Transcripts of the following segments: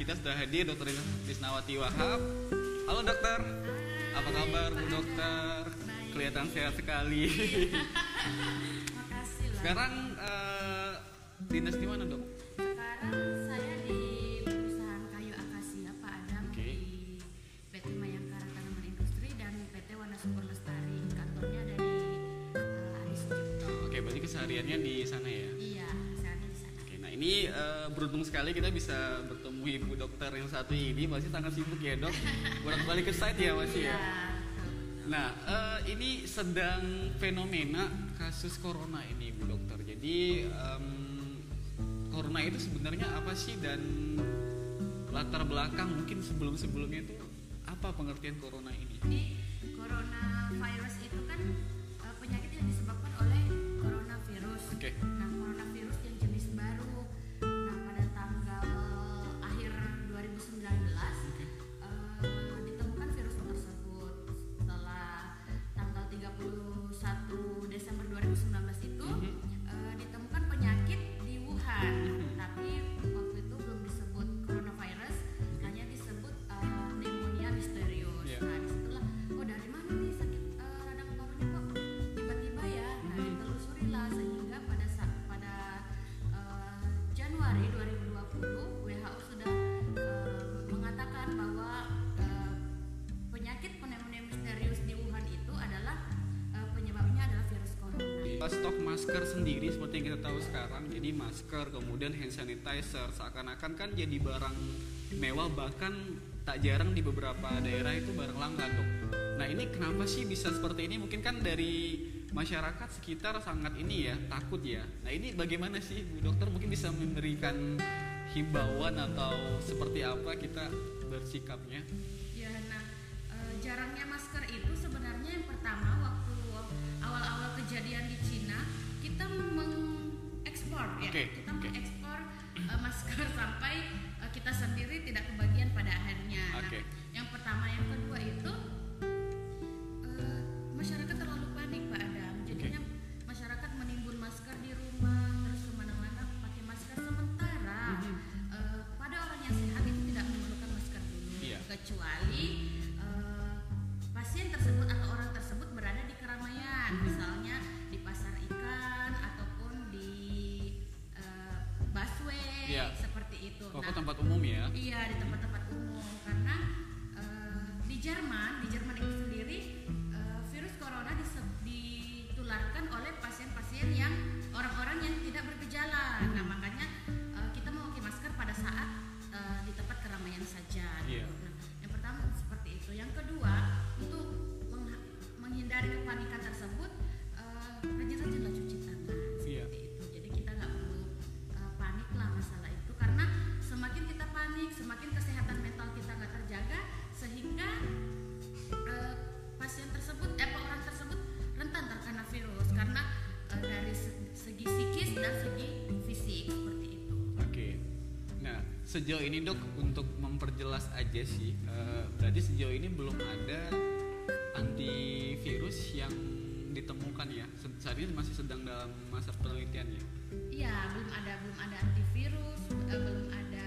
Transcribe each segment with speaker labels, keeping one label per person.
Speaker 1: kita sudah hadir Dr. Krisnawati Wahab. Halo dokter, apa kabar Bu Dokter? Kelihatan sehat sekali.
Speaker 2: Makasih loh.
Speaker 1: Sekarang eh, dinas di mana dok?
Speaker 2: Sekarang saya di perusahaan kayu akasia Pak Adam
Speaker 1: Oke.
Speaker 2: di PT Mayangkara Tanaman Industri dan PT Warna Super Lestari. Kantornya dari uh, Adi Sucipto.
Speaker 1: Oke, berarti kesehariannya di sana ya.
Speaker 2: Iya, di sana.
Speaker 1: Oke, nah ini eh, beruntung sekali kita bisa bertemu ibu dokter yang satu ini. Masih sangat sibuk ya dok. Bolak balik ke site ya masih ya.
Speaker 2: Iya.
Speaker 1: Nah, eh, ini sedang fenomena kasus corona ini, Bu Dokter. Jadi, em, corona itu sebenarnya apa sih dan latar belakang mungkin sebelum-sebelumnya itu apa pengertian corona ini? Masker sendiri seperti yang kita tahu sekarang, jadi masker kemudian hand sanitizer seakan-akan kan jadi barang mewah bahkan tak jarang di beberapa daerah itu barang langka dok. Nah ini kenapa sih bisa seperti ini? Mungkin kan dari masyarakat sekitar sangat ini ya takut ya. Nah ini bagaimana sih Bu Dokter mungkin bisa memberikan himbauan atau seperti apa kita bersikapnya?
Speaker 2: Ya, nah eh, jarangnya masker itu sebenarnya yang pertama waktu awal-awal kejadian di Cina kita mengekspor ya, kita
Speaker 1: oke.
Speaker 2: mengekspor eh, masker sampai eh, kita sendiri tidak kebagian pada akhirnya. Nah,
Speaker 1: Oke.
Speaker 2: yang pertama, yang kedua itu
Speaker 1: Iya
Speaker 2: di tempat-tempat umum karena eh, di Jerman di Jerman itu sendiri eh, virus corona ditularkan oleh pasien-pasien yang orang-orang yang tidak bergejala. Nah makanya eh, kita memakai masker pada saat eh, di tempat keramaian saja. Gitu. Nah, yang pertama seperti itu. Yang kedua untuk menghindari kepanikan tersebut
Speaker 1: sejauh ini dok untuk memperjelas aja sih, eh, berarti sejauh ini belum ada antivirus yang ditemukan ya. Saat ini masih sedang dalam masa penelitian ya.
Speaker 2: Iya, belum ada belum ada antivirus, eh, belum ada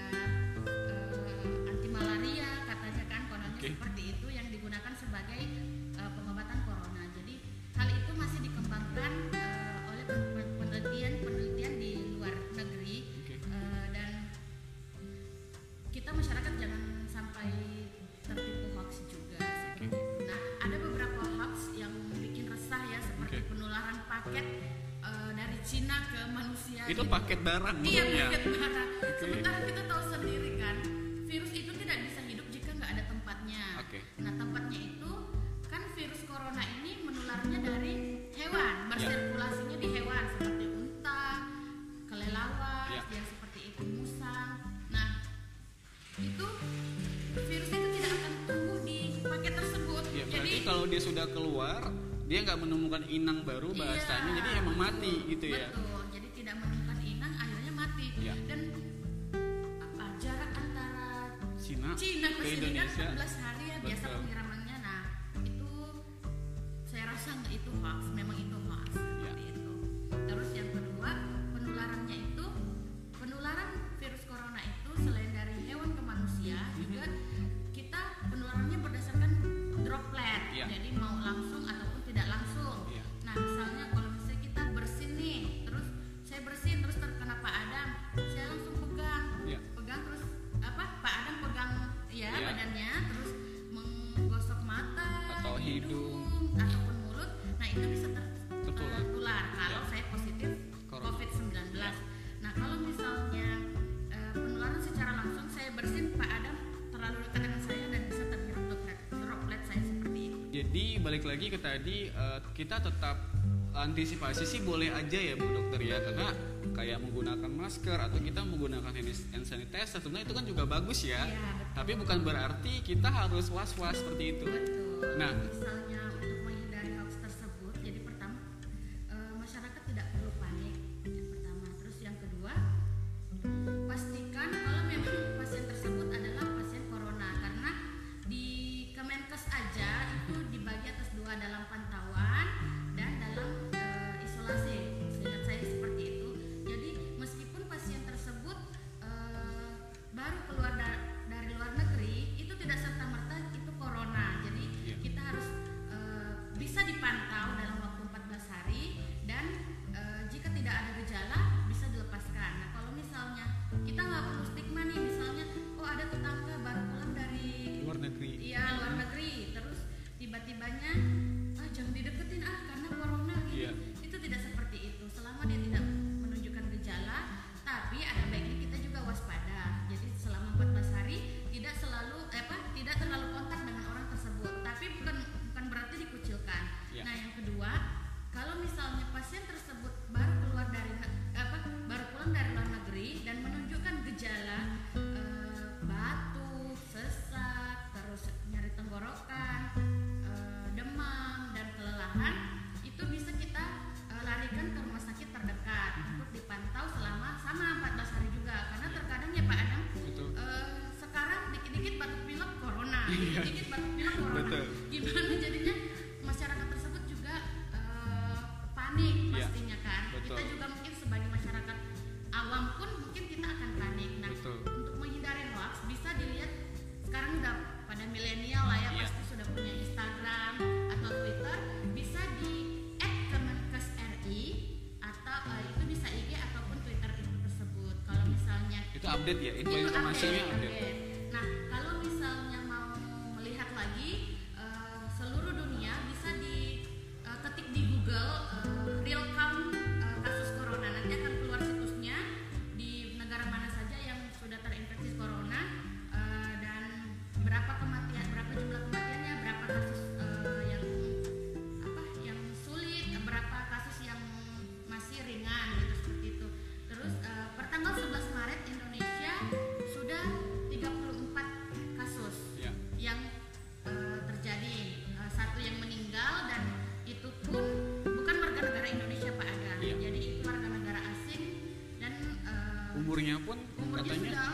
Speaker 2: eh, anti malaria katanya kan kononnya
Speaker 1: Oke.
Speaker 2: seperti itu yang digunakan sebagai Itu gitu.
Speaker 1: paket barang
Speaker 2: Iya
Speaker 1: maksudnya.
Speaker 2: paket barang.
Speaker 1: Oke.
Speaker 2: Sementara kita tahu sendiri kan, virus itu tidak bisa hidup jika nggak ada tempatnya.
Speaker 1: Oke.
Speaker 2: Nah tempatnya itu kan virus corona ini menularnya dari hewan, bersirkulasinya di hewan seperti unta, kelelawar,
Speaker 1: Ya.
Speaker 2: yang seperti itu musang. Nah itu virus itu tidak akan tumbuh di paket tersebut.
Speaker 1: Ya,
Speaker 2: Jadi
Speaker 1: berarti kalau dia sudah keluar, dia nggak menemukan inang baru bahasanya,
Speaker 2: Iya,
Speaker 1: jadi emang mati gitu ya.
Speaker 2: Betul. Jadi memang itu hoax memang itu
Speaker 1: hoax
Speaker 2: ya. seperti itu. Terus
Speaker 1: yang
Speaker 2: kedua penularannya itu penularan virus corona itu selain dari hewan
Speaker 1: ke
Speaker 2: manusia mhm.
Speaker 1: juga
Speaker 2: kita penularannya berdasarkan droplet. Ya. Jadi
Speaker 1: mau
Speaker 2: langsung ataupun tidak langsung. Ya. Nah misalnya kalau misalnya kita bersin nih terus saya bersin
Speaker 1: terus
Speaker 2: terkena Pak Adam saya langsung pegang. Pegang terus apa Pak Adam pegang ya. badannya terus menggosok mata atau hidung, hidung. ataupun
Speaker 1: itu bisa
Speaker 2: tertular
Speaker 1: kalau saya positif COVID-19. Nah, kalau misalnya e, penularan secara langsung saya bersin Pak Adam terlalu dekat dengan saya dan bisa terhirup droplet, droplet saya seperti itu.
Speaker 2: Jadi balik lagi ke tadi e, kita tetap antisipasi sih boleh aja ya Bu Dokter ya karena kayak menggunakan masker atau kita menggunakan hand sanitizer sebenarnya itu kan juga bagus ya.
Speaker 1: ya.
Speaker 2: Tapi bukan berarti kita harus was-was seperti itu.
Speaker 1: Betul.
Speaker 2: Nah, update ya informasinya
Speaker 1: update.
Speaker 2: update. umurnya pun katanya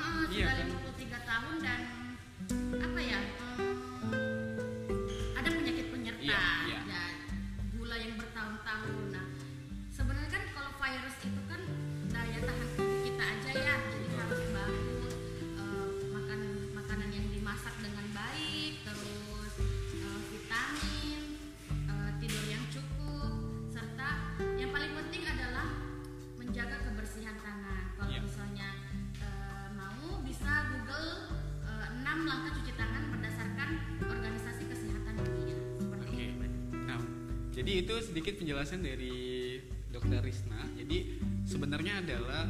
Speaker 1: Jadi itu
Speaker 2: sedikit penjelasan dari Dokter Risna. Jadi sebenarnya adalah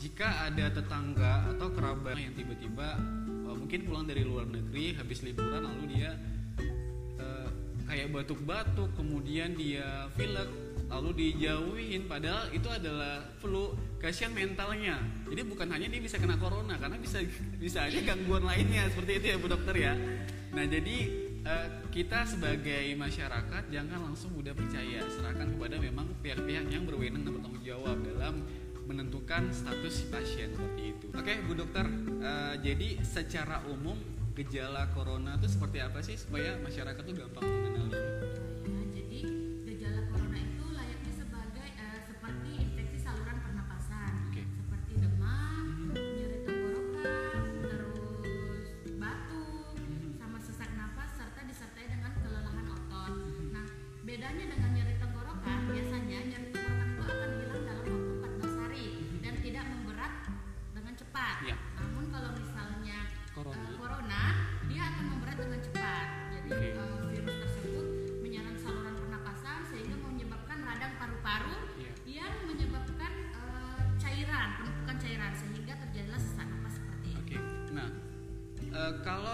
Speaker 2: jika ada tetangga atau kerabat yang tiba-tiba uh, mungkin pulang dari luar negeri habis liburan lalu dia uh, kayak batuk-batuk kemudian dia pilek lalu dijauhin. Padahal itu adalah flu kasihan mentalnya. Jadi bukan hanya dia bisa kena corona karena bisa bisa aja gangguan lainnya. Seperti itu ya bu dokter ya. Nah jadi uh, kita sebagai masyarakat jangan langsung mudah percaya serahkan kepada memang pihak-pihak yang berwenang dan bertanggung jawab dalam menentukan status si pasien seperti itu. Oke, okay, Bu Dokter, uh, jadi secara umum gejala corona itu seperti apa sih supaya masyarakat
Speaker 1: itu
Speaker 2: gampang mengenali?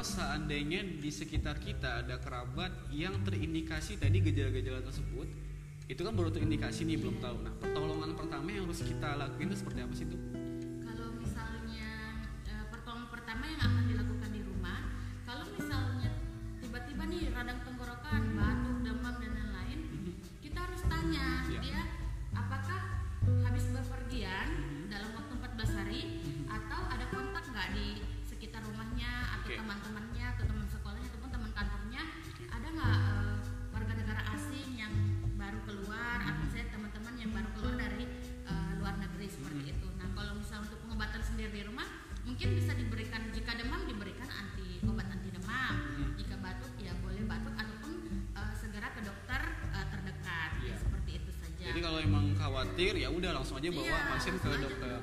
Speaker 2: seandainya di sekitar kita ada kerabat yang terindikasi tadi gejala-gejala tersebut itu kan baru terindikasi nih belum tahu. Nah pertolongan pertama yang harus kita lakukan itu seperti apa sih tuh
Speaker 1: kalau misalnya e, pertolongan pertama yang akan dilakukan di rumah kalau misalnya tiba-tiba nih radang tenggorokan batuk kantornya atau
Speaker 2: okay.
Speaker 1: teman-temannya atau teman sekolahnya ataupun teman kantornya ada nggak uh, warga negara asing yang baru keluar -hmm. atau saya teman-teman yang baru keluar dari uh, luar negeri seperti -hmm. itu nah kalau misalnya untuk pengobatan sendiri di rumah mungkin bisa diberikan jika demam diberikan anti obat anti demam -hmm. jika batuk ya boleh batuk ataupun uh, segera ke dokter uh, terdekat
Speaker 2: yeah.
Speaker 1: ya, seperti itu saja
Speaker 2: jadi kalau emang khawatir ya udah langsung aja bawa
Speaker 1: yeah,
Speaker 2: pasien ke dokter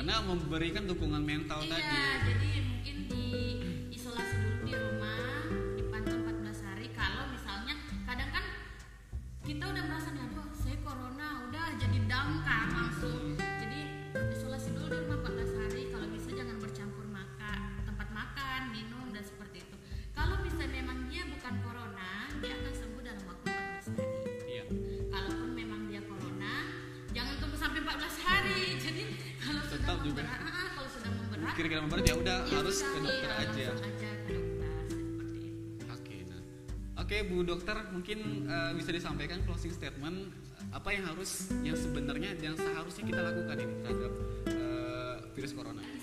Speaker 2: karena memberikan dukungan mental
Speaker 1: iya,
Speaker 2: tadi.
Speaker 1: jadi
Speaker 2: juga.
Speaker 1: Ah, ah, ah, kalau sudah memberat
Speaker 2: kira-kira memberat ya udah
Speaker 1: ya
Speaker 2: harus ke dokter
Speaker 1: iya,
Speaker 2: aja,
Speaker 1: aja ke dokter,
Speaker 2: oke nah. Bu dokter mungkin uh, bisa disampaikan closing statement eh, apa yang harus yang sebenarnya yang seharusnya kita lakukan ini terhadap uh, virus corona?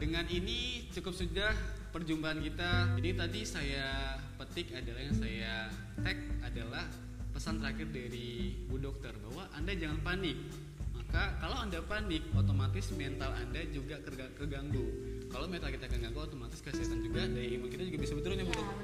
Speaker 1: dengan ini
Speaker 2: cukup sudah perjumpaan kita. Jadi tadi saya petik adalah yang saya tag adalah
Speaker 1: pesan terakhir dari Bu Dokter bahwa Anda jangan panik. Maka kalau Anda panik, otomatis mental Anda juga terganggu. Kalau mental kita keganggu, otomatis kesehatan juga dari imun kita juga bisa betul ya, Bu
Speaker 2: iya, Dokter.